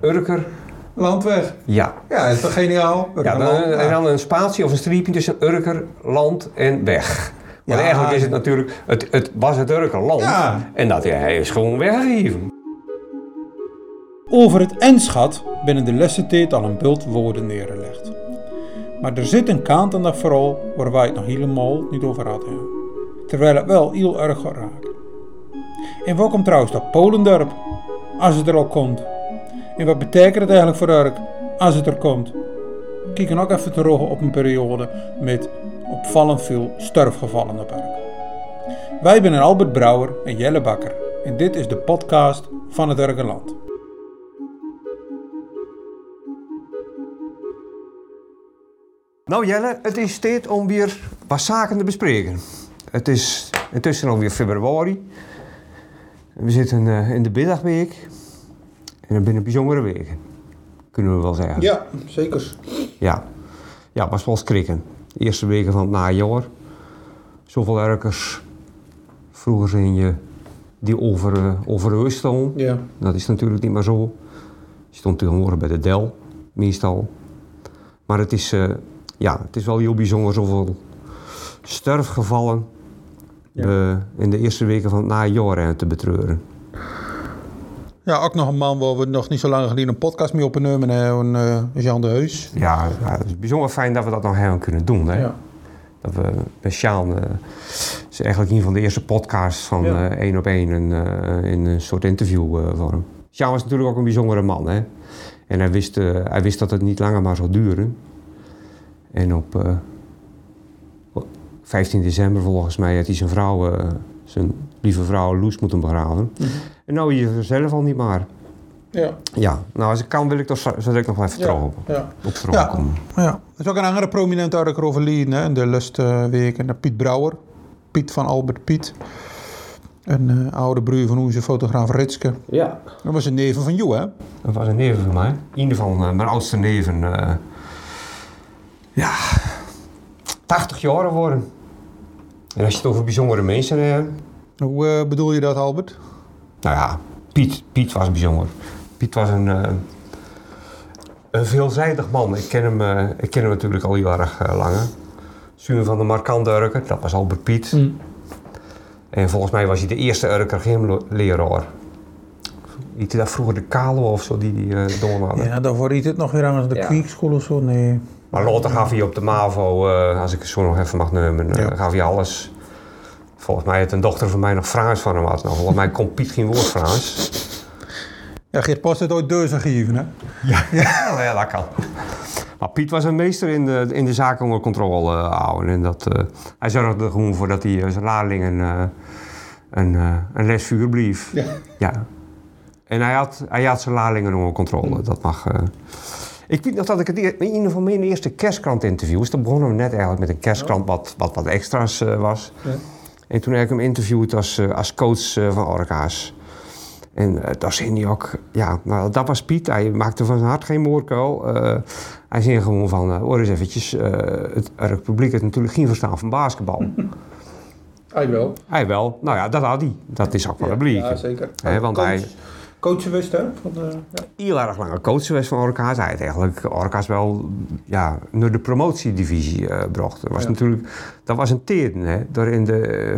Urker. Landweg. Ja. Ja, dat is toch geniaal? Ja, dan, en dan een spatie of een streepje tussen Urker, land en weg. Want Ja. eigenlijk is het natuurlijk, het, het was het Urkerland. Ja. En dat hij is gewoon weggegeven. Over het enschat binnen de lessentijd al een bult woorden neergelegd. Maar er zit een kant aan dat verhaal waar wij het nog helemaal niet over hadden. Terwijl het wel heel erg raken. En waar komt trouwens dat Polendorp? Als het er al komt. En wat betekent het eigenlijk voor Urk als het er komt? Kijken ook even terug op een periode met opvallend veel sterfgevallen op Urk. Wij zijn Albert Brouwer en Jelle Bakker. En dit is de podcast van het Urkerland. Nou Jelle, het is tijd om weer wat zaken te bespreken. Het is intussen alweer februari. We zitten eh, in de middagweek. En dat binnen bijzondere weken. Kunnen we wel zeggen. Ja, zeker. Ja, ja was wel schrikken. De eerste weken van het najaar. Zoveel erkers. Vroeger zijn je die over, eh, over stonden. Ja. Dat is natuurlijk niet meer zo. Je stond tegenwoordig bij de Del, meestal. Maar het is, eh, ja, het is wel heel bijzonder zoveel sterfgevallen Ja. in de eerste weken van het najaar te betreuren. Ja, ook nog een man waar we nog niet zo lang geleden een podcast mee opnemen hebben, uh, Jean de Heus. Ja, ja, het is bijzonder fijn dat we dat nog hebben kunnen doen. Hè? Ja. Dat we met Sjaan, eh, is eigenlijk een van de eerste podcasts van Ja. eh, één op één een, eh, in een soort interviewvorm. Sjaan was natuurlijk ook een bijzondere man. Hè? En hij wist, eh, hij wist dat het niet langer maar zou duren. En op eh, op 15 december volgens mij had hij zijn vrouw, eh, zijn lieve vrouw Loes moeten begraven. Mhm. En nou hier zelf al niet maar. Ja. Ja, nou als ik kan wil ik toch zo zal ik nog wel even Ja. terug op, Ja. op terugkomen. ja. Er is ook een andere prominent uit overleden hè, in de lustweken. Uh, Piet Brouwer. Piet van Albert Piet. Een uh, oude broer van onze fotograaf Ritske. Ja. Dat was een neven van jou, hè? Dat was een neven van mij. Een van uh, mijn oudste neven. Uh, ja, 80 jaar geworden. En als je het over bijzondere mensen hebt. Hoe uh, bedoel je dat, Albert? Nou ja, Piet, Piet was bijzonder. Piet was een, uh, een veelzijdig man. Ik ken hem, uh, ik ken hem natuurlijk al heel erg lang. Zuur van de markante Urker, dat was Albert Piet. Mm. En volgens mij was hij de eerste Urker gymleraar. Heette dat vroeger de Kalo of zo, die die uh, hadden? Ja, daarvoor heet het nog weer aan de ja. kweekschool of zo, nee. Maar later gaf hij op de MAVO, uh, als ik het zo nog even mag nemen, ja. uh, gaf hij alles. Volgens mij had een dochter van mij nog Frans van hem had. Nou, volgens mij kon Piet geen woord Frans. Ja, Geert Post het ooit deur gegeven, hè? Ja, ja. ja, dat kan. Maar Piet was een meester in de, in de zaken onder controle uh, houden. En dat, uh, hij zorgde er gewoon voor dat hij uh, zijn leerlingen uh, een, een lesvuur bleef. Ja. ja. En hij had, hij had zijn leerlingen onder controle. Dat mag... ik weet nog dat ik het in ieder geval mijn eerste kerstkrant-interview is. Toen begonnen we net eigenlijk met een kerstkrant wat wat, wat extra's uh, was. Ja. En toen heb ik hem interviewd als, uh, als coach uh, van Orka's. En uh, daar zei hij ook, ja, nou, dat was Piet. Hij maakte van zijn hart geen moordkuil. hij zei gewoon van, hoor eens eventjes, het, het publiek heeft natuurlijk geen verstaan van basketbal. Hij wel. Hij wel. Nou ja, dat had hij. Dat is ook wel ja, een publiek. Ja, zeker. He, want coach, hij... Coach geweest, hè? Van de, ja. Heel erg lange coach geweest van Orka's. Hij had eigenlijk Orka's wel ja, naar de promotiedivisie uh, bracht. Dat was ja. natuurlijk... Dat was een teden, hè. Daar in de...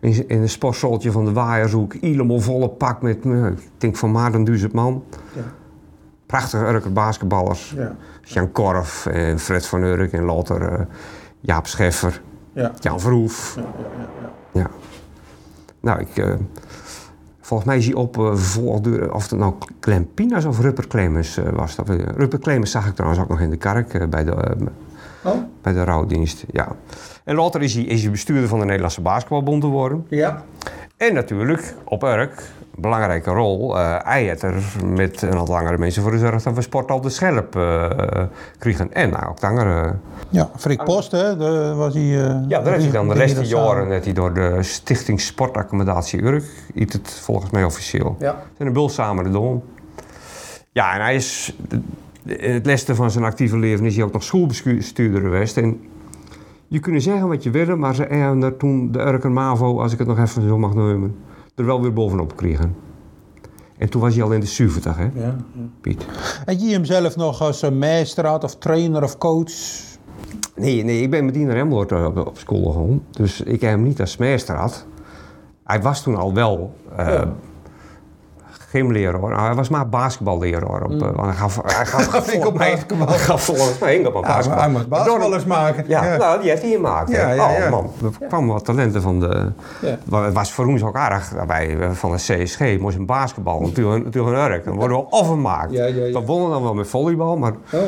In, in een sportsoltje van de Waaiershoek, helemaal volle pak met, ik denk van maar dan duizend man. Ja. Prachtige Urker basketballers. Ja. Jan Korf en Fred van Urk en later uh, Jaap Scheffer, ja. Jan Verhoef. Ja, ja, Nou, ik, uh, volgens mij is hij op uh, volgde, of het nou Clem Pinas of Rupper Clemens was. Dat, Rupper Clemens zag ik trouwens ook nog in de kerk bij de, oh? bij de rouwdienst. Ja. En later is hij, is hij bestuurder van de Nederlandse Basketbalbond geworden. Ja. En natuurlijk op Urk, belangrijke rol, uh, hij heeft er met een aantal langere mensen voor gezorgd dat we sport al de scherp uh, kregen. En nou, ook de andere... Ja, Frik Post, hè, de, was hij... Uh, ja, daar heeft hij dan de laatste jaren net hij door de Stichting Sportaccommodatie Urk, iets het volgens mij officieel. Ja. En een bul samen de dom. Ja, en hij is... In het laatste van zijn actieve leven is hij ook nog schoolbestuurder geweest. En je kunt zeggen wat je wil, maar ze hebben er toen de Urker MAVO, als ik het nog even zo mag noemen, er wel weer bovenop kregen. En toen was hij al in de 70, hè, Ja. Piet. En je hem zelf nog als een meester had of trainer of coach? Nee, nee, ik ben met Dieter Remwoord op, op school gegaan. Dus ik heb hem niet als meester had. Hij was toen al wel eh gymleraar. Nou, hij was maar basketballeraar. Op, eh, want hij gaf, hij gaf, Ik volgens op basketbal. hij gaf volgens mij op Ja, basketbal. maar hij basketballers maken. Ja, nou, die heeft hij gemaakt. Ja, ja, ja. Oh man, er kwamen wat talenten van de... Ja. Het was voor ons ook aardig. Wij eh, van de CSG moest een basketbal natuurlijk, natuurlijk een werk. Dan worden we afgemaakt. Ja, ja, ja. We wonnen dan wel met volleybal, maar Oh,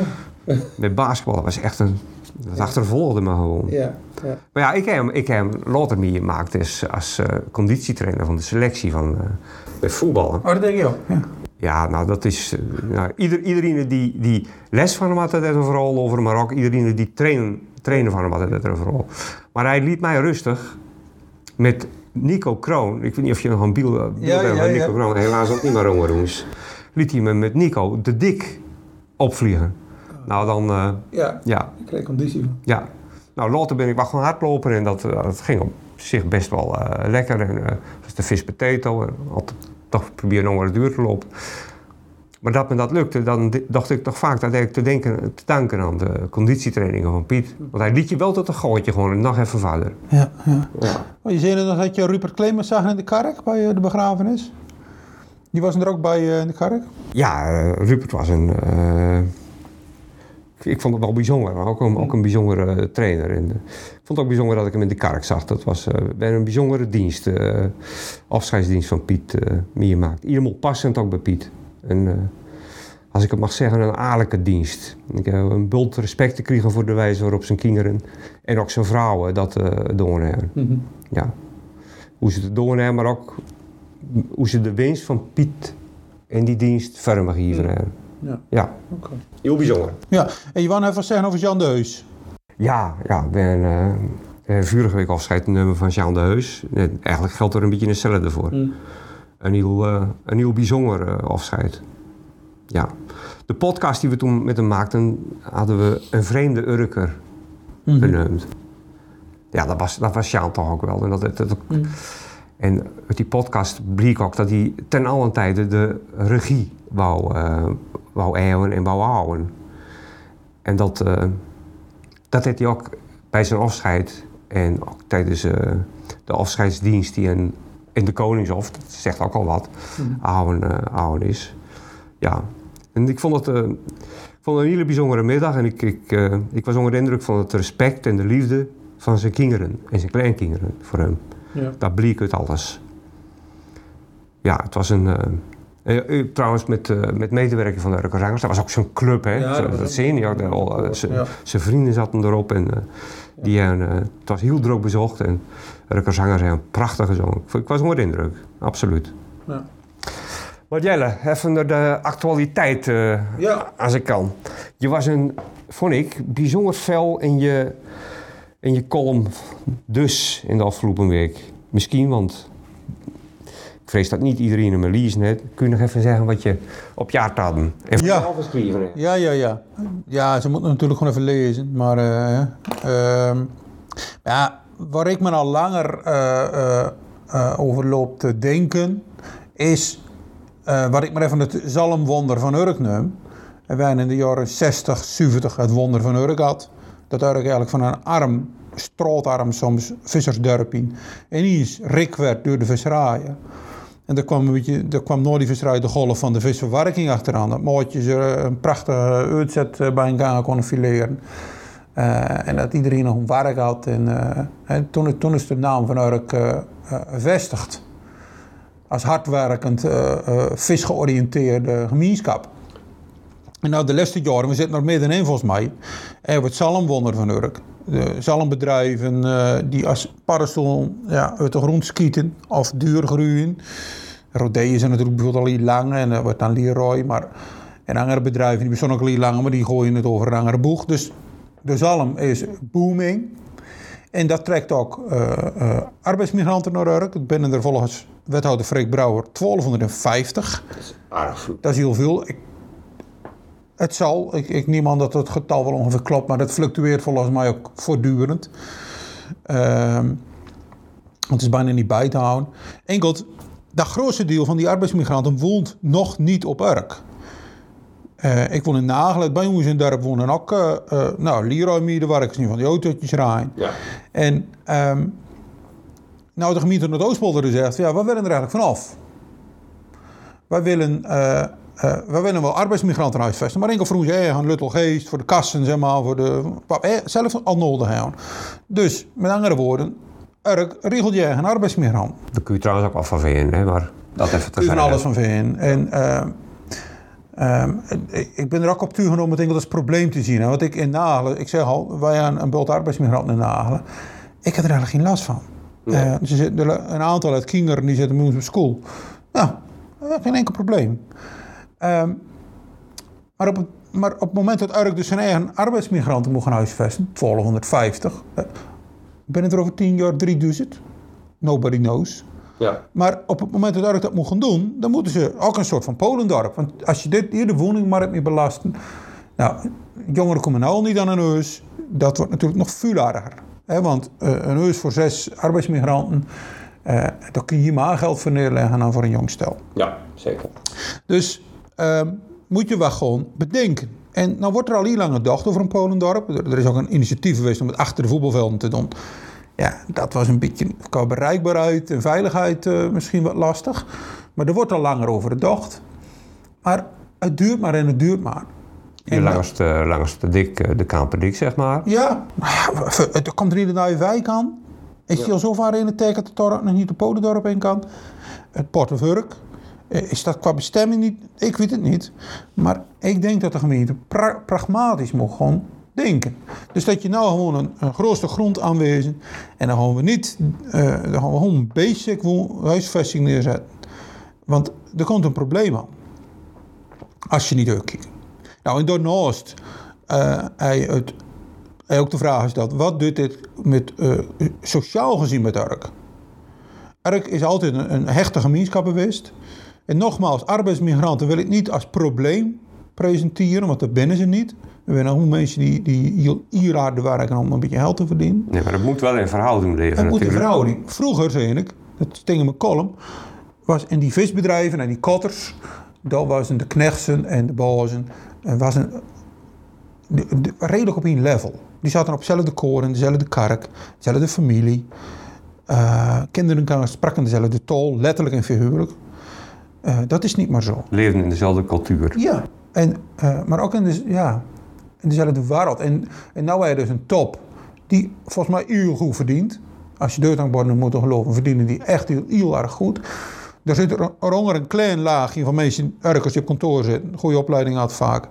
met basketbal was echt een... Dat achtervolgde me gewoon. ja. ja. Maar ja, ik heb hem, ik heb hem later meegemaakt dus als eh, conditietrainer van de selectie van eh met voetballen. Oh, dat denk je ook. Ja. Ja, nou dat is... eh, nou, ieder, iedereen die, die les van hem had het er vooral over, maar ook iedereen die trainen, trainen van hem had het er vooral. Maar hij liet mij rustig met Nico Kroon. Ik weet niet of je nog een beeld, beeld Ja, ja, van ja. Nico Kroon. Helaas ook niet meer Rongeroens. Liet hij me met Nico de dik opvliegen. Nou dan, eh, Ja, ja, ik kreeg conditie van. ja. Nou, later ben ik wel gewoon hardlopen en dat, eh, dat ging op zich best wel eh, lekker. En, dus de vis potato en altijd toch proberen nog maar duur te lopen. Maar dat me dat lukte, dan dacht ik toch vaak dat ik te, denken, te danken aan de conditietrainingen van Piet. Want hij liet je wel tot een gooitje gewoon en nog even verder. Ja, ja. Oh, je zei nog dat je Rupert Clemens zag in de kerk bij de begrafenis. Die was er ook bij in de kerk? Ja, Rupert was een. Ik vond het wel bijzonder, maar ook een, ook een bijzondere eh, trainer. En, eh, ik vond het ook bijzonder dat ik hem in de kerk zag. Dat was eh, bij een bijzondere dienst, afscheidsdienst van Piet, meegemaakt. Helemaal passend ook bij Piet. En, als ik het mag zeggen, een aarlijke dienst. Ik heb een bult respect gekregen voor de wijze waarop zijn kinderen en ook zijn vrouwen dat eh doen hebben. Ja. Hoe ze het doen hebben, maar ook hoe ze de winst van Piet in die dienst verder gegeven hebben. Ja. Ja, Oké. heel bijzonder. Ja. En je wou nog even zeggen over Jan de Heus. Ja, ja, ik ben eh, eh, vorige week afscheid nummer van Jean de Heus. Eigenlijk geldt er een beetje hetzelfde voor. Mm. Een heel, eh, een heel bijzonder eh, afscheid. Ja. De podcast die we toen met hem maakten, hadden we een vreemde Urker Mhm. genoemd. Ja, dat was, dat was Sjaan toch ook wel. En, dat, dat, dat- Mm. en uit die podcast bleek ook dat hij ten allen tijde de regie wou, eh wou eeuwen en wou houden. En dat, eh, dat deed hij ook bij zijn afscheid en ook tijdens eh, de afscheidsdienst die in, in de Koningshof, dat zegt ook al wat, houden, eh, houden is. Ja, en ik vond het, ik vond het een hele bijzondere middag en ik, ik, ik was onder de indruk van het respect en de liefde van zijn kinderen en zijn kleinkinderen voor hem. Ja. Dat bleek uit alles. Ja, het was een... eh, trouwens, met, eh, met medewerking van de Urkerzangers. Dat was ook zo'n club, hè? Ja, Zo- dat al, eh, Zijn Ja. zijn vrienden zaten erop. En, die, hebben, het was heel druk bezocht. En hebben een prachtige gezongen. Ik was onder de indruk. Absoluut. Ja. Wat Jelle, even naar de actualiteit als ik kan. Je was een, vond ik, bijzonder fel in je, in je column dus in de afgelopen week. Misschien, want ik vrees dat niet iedereen hem leest net. Kun je nog even zeggen wat je op je hart had? En Ja. vooral geschreven hebt? Ja, ja, ja. Ja, ze moeten natuurlijk gewoon even lezen. Maar eh, ehm, ja, waar ik me al langer eh, eh, over loop te denken, is wat ik maar even het zalmwonder van Urk noem. En wij in de jaren 60, 70 het wonder van Urk had. Dat Urk eigenlijk van een arm, strootarm soms, vissersdorp in. En is rik werd door de visserijen. En daar kwam, een beetje, daar kwam nooit die de golf van de visverwerking achteraan. Dat mootjes er een prachtige uitzet eh, bij elkaar konden fileren. Eh, en dat iedereen nog een werk had. En, eh, en toen, toen is de naam van Urk eh, eh, gevestigd. Als hardwerkend, eh, eh, visgeoriënteerde gemeenschap. En nou de laatste jaren, we zitten er middenin volgens mij, hebben we het zalmwonder van Urk. De zalmbedrijven eh, die als paddenstoel ja, uit de grond schieten of duur groeien. Rodeeën zijn natuurlijk bijvoorbeeld al lang en dat wordt dan Leroy. Maar, en andere bedrijven die bestaan ook al heel lang, maar die gooien het over een andere boeg. Dus de zalm is booming. En dat trekt ook eh, eh, arbeidsmigranten naar Urk. Dat binnen er volgens wethouder Freek Brouwer 1250. Aardig veel. Dat is heel veel. Ik, het zal, ik, ik neem aan dat het getal wel ongeveer klopt, maar dat fluctueert volgens mij ook voortdurend. Ehm, het is bijna niet bij te houden. Enkel, dat grootste deel van die arbeidsmigranten woont nog niet op Urk. Eh, ik woon in Nagelen, bij ons in dorp wonen ook, uh, uh, nou, Leroy-medewerkers die van die autootjes rijden. Ja. En ehm, nou, de gemeente Noord-Oostpolder zegt, ja, wat willen er eigenlijk vanaf? Wij willen, uh, wij willen wel arbeidsmigranten huisvesten, maar enkel vroeg je aan Luttelgeest, voor de kassen, zeg maar, voor de, eh, zelf al nodig hebben. Dus, met andere woorden, Urk regelt je een arbeidsmigrant. Daar kun je trouwens ook wel van vinden, hè, maar dat even te van alles van vinden. En uh, um, ik ben er ook op toegenomen om het als probleem te zien. Hè. Want ik in Nagelen, ik zeg al, wij hebben een bult arbeidsmigranten in Nagelen. Ik heb er eigenlijk geen last van. Nee. Uh, er zitten een aantal uit Kinger die zitten bij ons op school. Nou, geen enkel probleem. Um, maar, op het, maar op het moment dat Urk dus zijn eigen arbeidsmigranten moet gaan huisvesten, 1250, uh, binnen er over 10 jaar 3000. Nobody knows. Ja. Maar op het moment dat Urk dat moet gaan doen, dan moeten ze ook een soort van Polendorp. Want als je dit, hier de woningmarkt niet belasten, nou, jongeren komen nou al niet aan een huis, dat wordt natuurlijk nog veel. He, want uh, een huis voor zes arbeidsmigranten, uh, daar kun je hier maar geld voor neerleggen dan voor een jong stel. Ja, zeker. Dus uh, moet je gewoon bedenken. En nou wordt er al heel lang gedacht over een Polendorp. Er, er is ook een initiatief geweest om het achter de voetbalvelden te doen. Ja, dat was een beetje qua bereikbaarheid en veiligheid uh, misschien wat lastig. Maar er wordt al langer over gedacht. Maar het duurt maar en het duurt maar. En langs de, langs de dik, de Kamperdik, zeg maar. Ja, er komt er niet een nieuwe wijk aan. Is ja. die al zo ver in het teken dat er nog niet de Polendorp in kan? Het Portenvurk. Is dat qua bestemming niet? Ik weet het niet. Maar ik denk dat de gemeente pra pragmatisch moet gewoon denken. Dus dat je nou gewoon een, een grootste grond aanwezen en dan gaan we niet, uh, dan gaan we gewoon basic huisvesting neerzetten. Want er komt een probleem aan. Als je niet uitkijkt. Nou, en daarnaast, uh, hij, het, hij ook de vraag gesteld, wat doet dit met, sociaal gezien met Urk? Urk is altijd een, een hechte gemeenschap geweest. En nogmaals, arbeidsmigranten wil ik niet als probleem presenteren, want dat binnen ze niet. Er zijn ook mensen die, die hier harde werken om een beetje geld te verdienen. Nee, maar dat moet wel in verhouding leven. Het moet in verhouding. Vroeger, zei ik, dat sting in mijn column, was in die visbedrijven en die kotters, dat waren de knechtsen en de bazen, was een, de, de, redelijk op één level. Die zaten op dezelfde koren, dezelfde kark, dezelfde familie. Uh, kinderen spraken dezelfde tol, letterlijk en figuurlijk. Uh, dat is niet maar zo. Leven in dezelfde cultuur. Ja, en, uh, maar ook in, de, ja, in dezelfde wereld. En, en heb je dus een top die volgens mij heel goed verdient. Als je deurdankborden moet geloven, verdienen die echt heel, heel erg goed. Er zit er, eronder een klein laagje van mensen, ergens die op kantoor zitten, goede opleiding had vaak.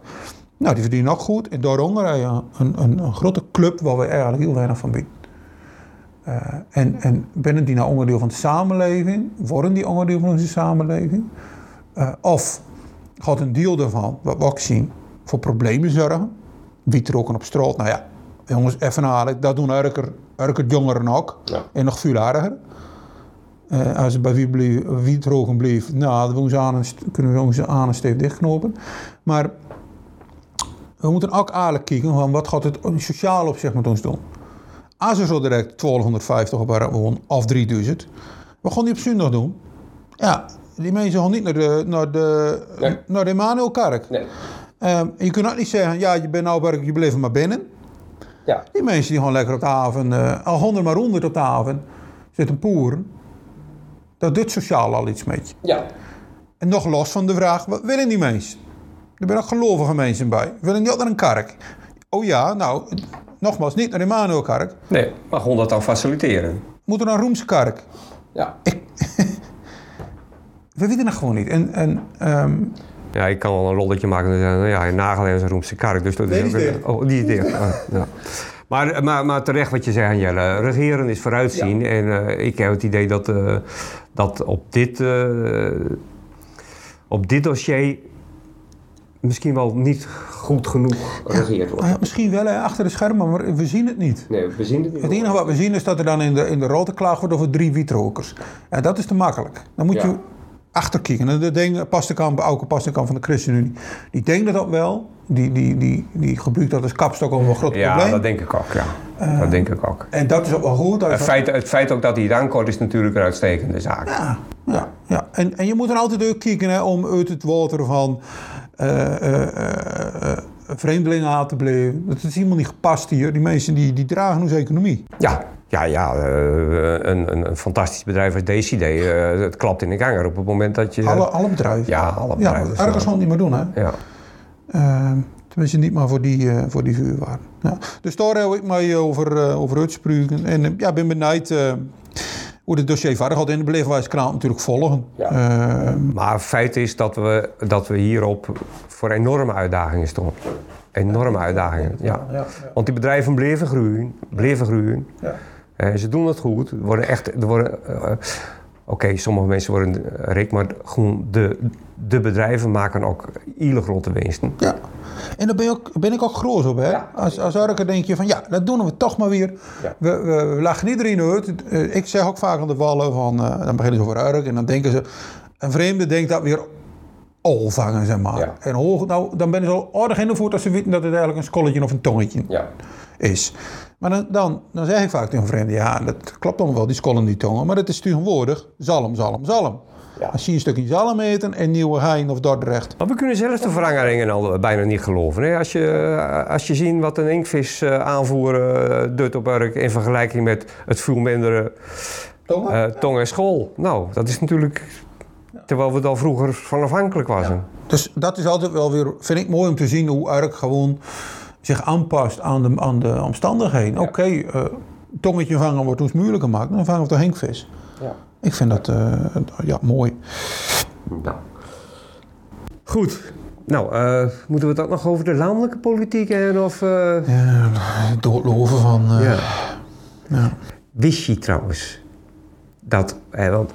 Nou, die verdienen ook goed. En daaronder heb je een, een, een grote club waar we eigenlijk heel weinig van bieden. Uh, en, en binnen die nou onderdeel van de samenleving, worden die onderdeel van onze samenleving? Uh, of gaat een deel daarvan, wat we ook zien, voor problemen zorgen? Wietroken op straat, nou ja, jongens, even halen, dat doen Urker, Urker jongeren ook. Ja. En nog veel erger. Uh, als het bij wie bleef, wietroken bleef, nou, dan we aan, kunnen we onze aan steef dichtknopen. Maar we moeten ook aardig kijken van wat gaat het sociaal opzicht met ons doen. We zo direct 1250 op haar of 3000, wat gaan die op zondag doen? Ja, die mensen gaan niet naar de, naar de, Nee. naar de Emanuelkerk. Nee. Ehm, je kunt ook niet zeggen, ja, je bent nou werk, je blijft maar binnen. Ja. Die mensen die gewoon lekker op de haven, eh, al honderd maar honderd op de haven, zitten poeren. Dat doet sociaal al iets met je. Ja. En nog los van de vraag, wat willen die mensen? Er zijn ook gelovige mensen bij. Willen die ook naar een kerk? Oh ja, nou, nogmaals, niet naar de Emanuelkerk. Nee, maar gewoon dat dan faciliteren. Moet er naar een Roemskerk? Ja. We weten dat gewoon niet. En, en ehm, Ja, ik kan wel een rolletje maken nou ja, in Nagelen is een Roemse kerk. Dus dat Nee, is die is. Oh, die is dicht. Oh, ja. Maar, maar, maar terecht wat je zegt, Jelle. Regeren is vooruitzien. En eh, ik heb het idee dat, eh, dat op, dit, eh, op dit dossier misschien wel niet goed genoeg geregeerd wordt. nou ja, misschien wel hè, achter de schermen, maar we zien het niet. Nee, we zien het niet. Het enige wat we zien is dat er dan in de, in de rol geklaagd wordt over drie wietrokers. En dat is te makkelijk. Dan moet Ja. je achterkijken. En dat ding, Pastekamp, Auke Pastekamp van de ChristenUnie, die denkt dat wel. Die, die, die, die gebruikt dat als kapstok over een groot Ja, probleem. dat denk ik ook. Ja. dat denk ik ook. En dat is ook wel goed. Het feit, het feit ook dat hij het aankort is natuurlijk een uitstekende zaak. Ja, Ja, ja. En, en je moet er altijd ook kijken hè, om uit het water van eh, eh, eh, eh, vreemdelingen aan te blijven. Dat is helemaal niet gepast hier. Die mensen die, die dragen onze economie. Ja, ja, ja eh, een, een, een fantastisch bedrijf als DCD, eh het klapt in de ganger op het moment dat je... Alle, alle bedrijven. Ja, alle Ja, bedrijven. ergens gewoon niet meer doen, hè? Ja. Eh, tenminste, niet maar voor die, eh voor die vuurwaren. Ja. Dus daar heb ik mij over, eh over uitspreken. En eh, ja, ben benieuwd eh, hoe het dossier verder gaat. In de beleefwijskrant natuurlijk volgen. Ja. Eh, Maar feit is dat we, dat we hierop voor enorme uitdagingen stonden. Enorme uitdagingen, ja. Want die bedrijven bleven groeien, bleven groeien. Ja. En ze doen het goed. Er worden echt, er worden, eh, Oké, sommige mensen worden eh, rijk, maar gewoon de, de bedrijven maken ook hele grote winsten. Ja. En daar ben, je ook, ben ik ook groot op. Hè? Als, als Urker denk je van ja, dat doen we toch maar weer. Ja. We, we, we lachen iedereen uit. Eh, Ik zeg ook vaak aan de wallen van, eh, dan beginnen ze over Urk en dan denken ze, een vreemde denkt dat weer al vangen, zeg maar. Ja. En hoog, nou, dan ben ze al aardig in de voet als ze weten dat het eigenlijk een skolletje of een tongetje Ja. is. Maar dan, dan, dan zeg ik vaak tegen een vreemde, ja, dat klopt allemaal wel, die skollen die tongen, maar het is tegenwoordig zalm, zalm, zalm. Ja. Als je een stukje zalm eten en Nieuwe Hein of Dordrecht. Maar we kunnen zelfs de verrangeringen al bijna niet geloven. Hè? Als, je, eh, als je ziet wat een inkvis eh, aanvoeren eh, doet op Urk in vergelijking met het veel mindere Tongen? eh, tong en school. Nou, dat is natuurlijk... Terwijl we daar vroeger van afhankelijk waren. Dus dat is altijd wel weer, vind ik mooi om te zien hoe Urk gewoon zich aanpast aan de, aan de omstandigheden. Oké, eh, tongetje vangen wordt ons moeilijker gemaakt, dan vangen we de henkvis. Ja. Ik vind dat eh, ja, mooi. Nou. Goed. Nou, eh, moeten we het ook nog over de landelijke politiek hebben? Of, Ja, doodloven van... ja. ja. Wist je trouwens dat, hè, want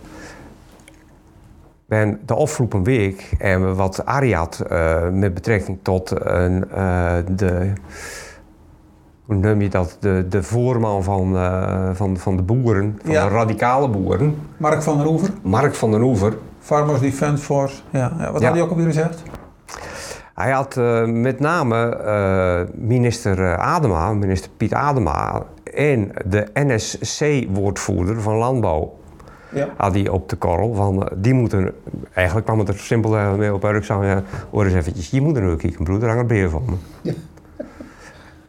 ben de afgelopen week hebben we wat Ariad eh, met betrekking tot een, eh, de, hoe noem je dat, de, de voorman van, eh, van, van de boeren, van Ja. de radicale boeren, Mark van der Hoever, Mark van den Oever. Farmers Defence Force. Ja, ja. Wat Ja. had hij ook alweer gezegd? Hij had eh, met name eh, minister eh, Adema, minister Piet Adema en de NSC-woordvoerder van Landbouw. Had hij op de korrel van eh, die moeten, eigenlijk kwam het er simpel eh, mee op ik zou ja, hoor eens eventjes, je moet er nu kijken broeder, een beer van me.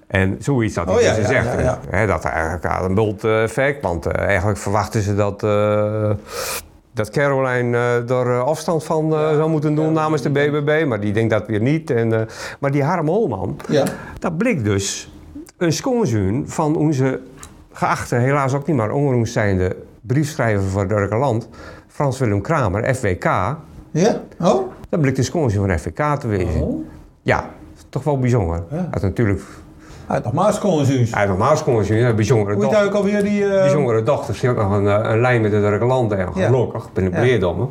En zoiets had hij Oh dus ja, gezegd. ja, ja. Hè, dat eigenlijk had een bult effect, want eh, eigenlijk verwachten ze dat, eh, dat Caroline eh er afstand van zou moeten doen namens de BBB, maar die denkt dat weer niet. En, maar die Harm Holman, Ja. dat bleek dus een schoonzoon van onze geachte, helaas ook niet maar ongeroemd zijnde briefschrijver voor Durkeland, Frans Willem Kramer, FWK. Ja? Oh? Dat bleek de schoonzoon van FWK te wezen. oh. Ja, toch wel bijzonder. Ja. Had natuurlijk, had nog hij had normaal schoonzoon, een bijzondere Hoe dochter. hij ook alweer die... eh, Bijzondere dochter, ze had nog een, eh, een lijn met de Durkeland en Ja. gelukkig, ben ik Ja. om.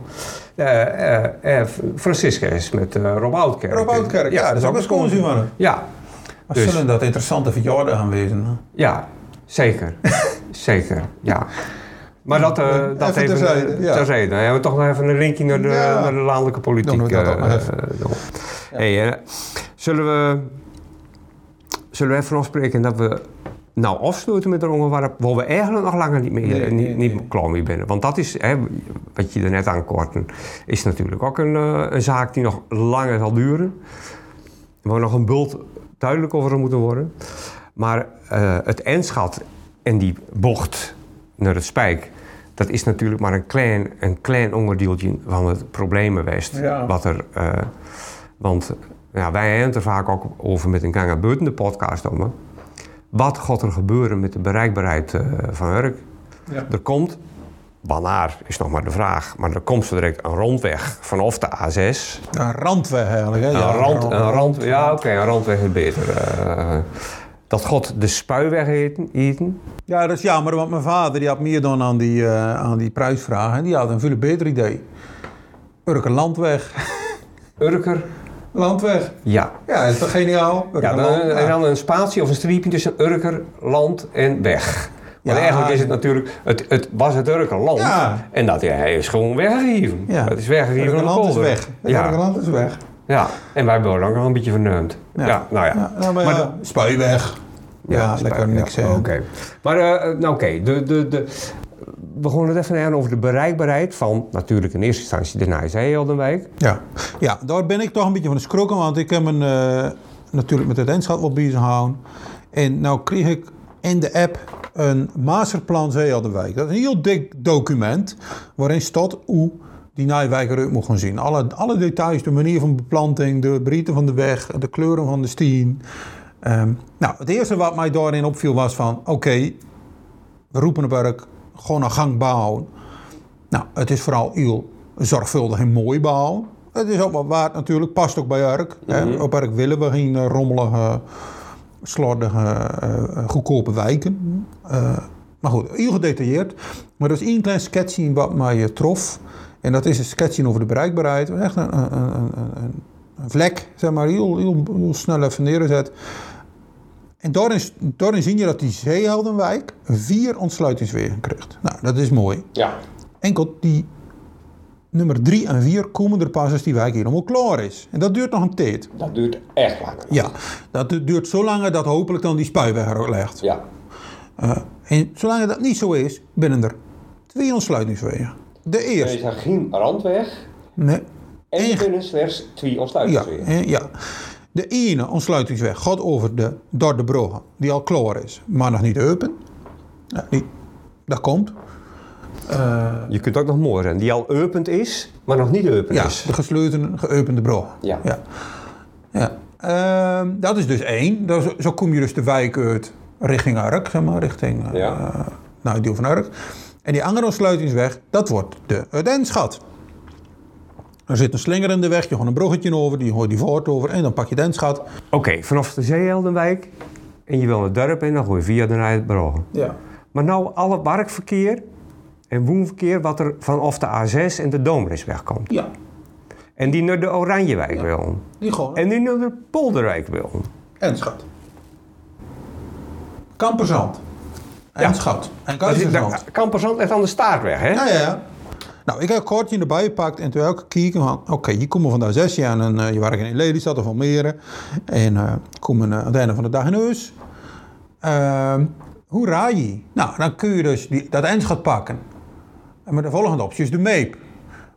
Eh, Francisca is met Rob Oudkerk. Rob Oudkerk, ja, dat is ook een schoonzoon van hem. Ja, Wat Dus- zullen dat interessante verjaardag gaan wezen? hè? Ja, zeker. zeker, ja. Maar dat, eh dat Even terzijde, eh, ja. terzijde. Dan hebben we toch nog even een linkje naar de, Ja. naar de landelijke politiek. Doen we dat ook nog even. doen. Hey, zullen, we, zullen we even afspreken dat we nou afsluiten met een onderwerp waar we eigenlijk nog langer niet, mee, Nee, eh, nee, niet, nee. niet klaar mee zijn. Want dat is, hè, wat je er net aankorten, is natuurlijk ook een, een zaak die nog langer zal duren. Waar nog een bult duidelijk over moeten worden. Maar eh, het eindschat en die bocht naar het spijk, dat is natuurlijk maar een klein, een klein onderdeeltje van het probleem geweest. Ja. Wat er, eh, want ja, wij hebben het er vaak ook over met een gang buiten de podcast om. Wat gaat er gebeuren met de bereikbaarheid eh, van werk? Ja. Er komt, wanneer is nog maar de vraag, maar er komt zo direct een rondweg vanaf de A6. Een randweg eigenlijk. Hè? Een, Ja, rand, een rand, ja, oké, een randweg is beter. Eh, dat God de eten. eten. Ja, dat is jammer, want mijn vader die had meer dan aan die, eh, aan die prijsvraag. En die had een veel beter idee. Urker Landweg. Urker, Landweg. ja. Ja, dat is toch geniaal? ja dan, en dan een spatie of een streepje tussen Urker, land en weg. Want Ja. eigenlijk is het natuurlijk, het, het was het Urker land. Ja. En dat hij is gewoon weggegeven. Ja. Het is weggegeven Land is weg. Ja. Urker Land is weg. Ja, en wij hebben ook nog een beetje verneumd. Ja. nou ja. Ja, nou, maar, Maar ja, Spuiweg. Ja, lekker niks ja. zeggen. Oké. Maar, eh, nou oké, de, de, de, we gaan het even hebben over de bereikbaarheid van natuurlijk in eerste instantie de Nijzeeheldenwijk. Ja. ja, daar ben ik toch een beetje van de schrokken, want ik heb me eh, natuurlijk met het eindschap wel bezig gehouden. En nou kreeg ik in de app een masterplan Zeeheldenwijk. Dat is een heel dik document waarin staat hoe die Nijwijk eruit moet gaan zien. Alle, alle details, de manier van beplanting, de breedte van de weg, de kleuren van de stien. Ehm, nou, het eerste wat mij daarin opviel was van, oké, we roepen op werk, gewoon een gang bouwen. Nou, het is vooral heel zorgvuldig en mooi bouwen. Het is ook wat waard natuurlijk, past ook bij Urk. hè. Op Urk willen we geen eh, rommelige, slordige, eh, goedkope wijken. Eh, maar goed, heel gedetailleerd. Maar er is één klein sketchje wat mij eh, trof. En dat is een sketchje over de bereikbaarheid. Echt een, een, een, een, vlek, zeg maar, heel, heel, heel snel even neergezet. En daarin, daarin zie je dat die Zeeheldenwijk vier ontsluitingswegen krijgt. Nou, dat is mooi. Ja. Enkel die nummer drie en vier komen er pas als die wijk helemaal klaar is. En dat duurt nog een tijd. Dat duurt echt lang. Ja, dat du- duurt zo lang dat hopelijk dan die spuiweg er legt. Ja. Eh, en zolang dat niet zo is, binnen er twee ontsluitingswegen. De Er eerste. is er geen randweg Nee. en er kunnen slechts twee Ja, ontsluitingswegen. hè, ja. De ene ontsluitingsweg gaat over de Dordebrugge, die al klaar is, maar nog niet open. Ja, die, dat komt. Eh, Je kunt ook nog mooi zijn, die al opend is, maar nog niet opend ja, is. de gesloten, geopende brug. Ja. ja. ja. Ehm, dat is dus één. Dat is- zo kom je dus de wijk uit richting Ark, zeg maar, richting eh Ja. nou, het deel van Ark. En die andere ontsluitingsweg, dat wordt de Udenschat. Er zit een slinger in de weg, je gaat een bruggetje over, die gooit die voort over en dan pak je de Enschat. Oké, vanaf de Zeeheldenwijk en je wil naar het dorp en dan gooi je via de Nijbrugge. Ja. Maar nou alle werkverkeer en woonverkeer wat er vanaf de A6 en de Doomrisweg komt. Ja, En die naar de Oranjewijk wil. die gewoon. En die naar de Polderwijk wil. Enschat. Kamperzand. En Dat is, Keizerzand. dat, Kamperzand echt aan de staartweg, hè? Ja, ja, ja. Nou, ik heb een kortje erbij gepakt en toen heb ik gekeken van... Oké, hier komen vandaag zes jaar en eh, je werkt in Lelystad of Almere. En eh komen eh, aan het einde van de dag in huis. Ehm, hoe raai je? Nou, dan kun je dus die, dat Enschat pakken. En met de volgende optie is de Meep.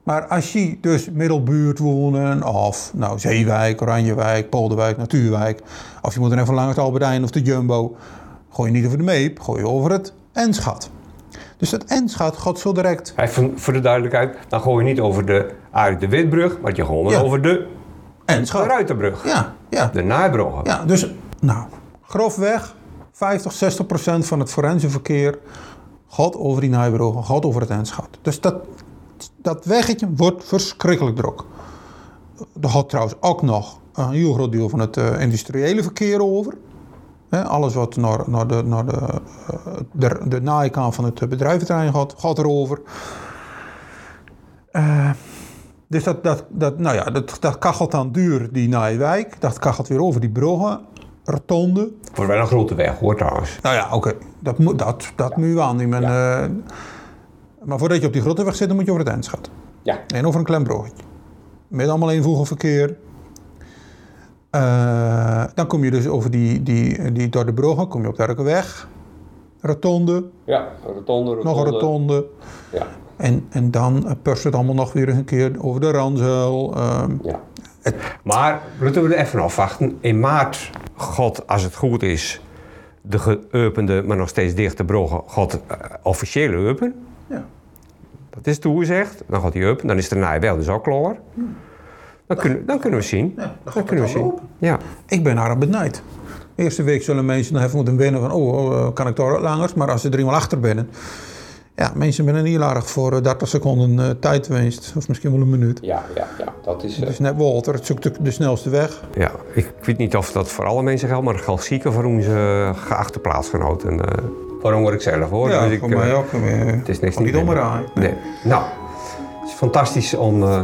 Maar als je dus middelbuurt wonen of nou, Zeewijk, Oranjewijk, Polderwijk, Natuurwijk... of je moet er even langs de Albertijn of de Jumbo... gooi je niet over de Meep, gooi je over het Enschat. Dus dat Enschat gaat zo direct Hij, voor, de duidelijkheid, dan gooi je niet over de Arie de Witbrug, maar je gewoon Ja. over de, de Enschat. Ruiterbrug. Ja, ja. De Nijbrugge. ja, dus nou, grofweg 50, 60 procent van het forense verkeer gaat over die Nijbrugge, gaat over het Enschat. Dus dat, dat weggetje wordt verschrikkelijk druk. Er gaat trouwens ook nog een heel groot deel van het eh, industriële verkeer over. Hè, alles wat naar, naar de, naar de, eh, de, de naaikant van het bedrijventerrein gaat, gaat erover. Eh, dus dat, dat, dat, nou ja, dat, dat kachelt dan duur, die Nijwijk. Dat kachelt weer over die bruggen, rotonde. Wordt wel een grote weg hoor trouwens. Nou ja, oké, dat, moet, dat, dat moet je aannemen. eh. maar voordat je op die grote weg zit, dan moet je over het Enschat. Ja. En over een klein bruggetje. Met allemaal eenvoegig verkeer. Eh, dan kom je dus over die, die, die door de bruggen, kom je op de Erkenweg. Rotonde, Ja, rotonde, nog een rotonde. Ja, En, en dan eh, perst het allemaal nog weer eens een keer over de Ranzel. ehm, ja. Maar moeten we er even afwachten. In maart, God, als het goed is, de geopende, maar nog steeds dichte bruggen, gaat eh, officieel open. ja. Dat is toegezegd. Dan gaat hij open. Dan is de naai wel dus ook klaar. Dan kunnen, dan kunnen we zien. dan kunnen we zien. Ja. Ik ben haar benijd. De eerste week zullen mensen nog even moeten wennen van, oh, oh, kan ik daar langers? Maar als ze er eenmaal achter binnen. Ja, mensen zijn heel erg voor eh, 30 seconden eh, tijdwinst. Of misschien wel een minuut. Ja, ja, ja. Dat is... eh, Het is net Walter, het zoekt de, de snelste weg. ja, ik weet niet of dat voor alle mensen geldt, maar het geldt zeker voor onze geachte plaatsgenoten. eh voor hoor ik zelf hoor. ja, Dus ik, voor eh, mij ook. Het is niks die domme raai. Nee. Nou, fantastisch om, eh,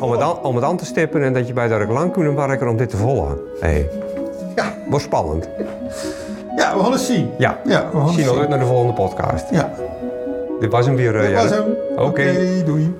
om, het aan, om het aan te stippen en dat je bij de werken om dit te volgen. Hey. Ja. Wordt spannend. Ja, we gaan het zien. Ja. Ja, we gaan het Zien we zien. uit naar de volgende podcast. Ja, Dit was hem weer. dat was hem. Oké. doei.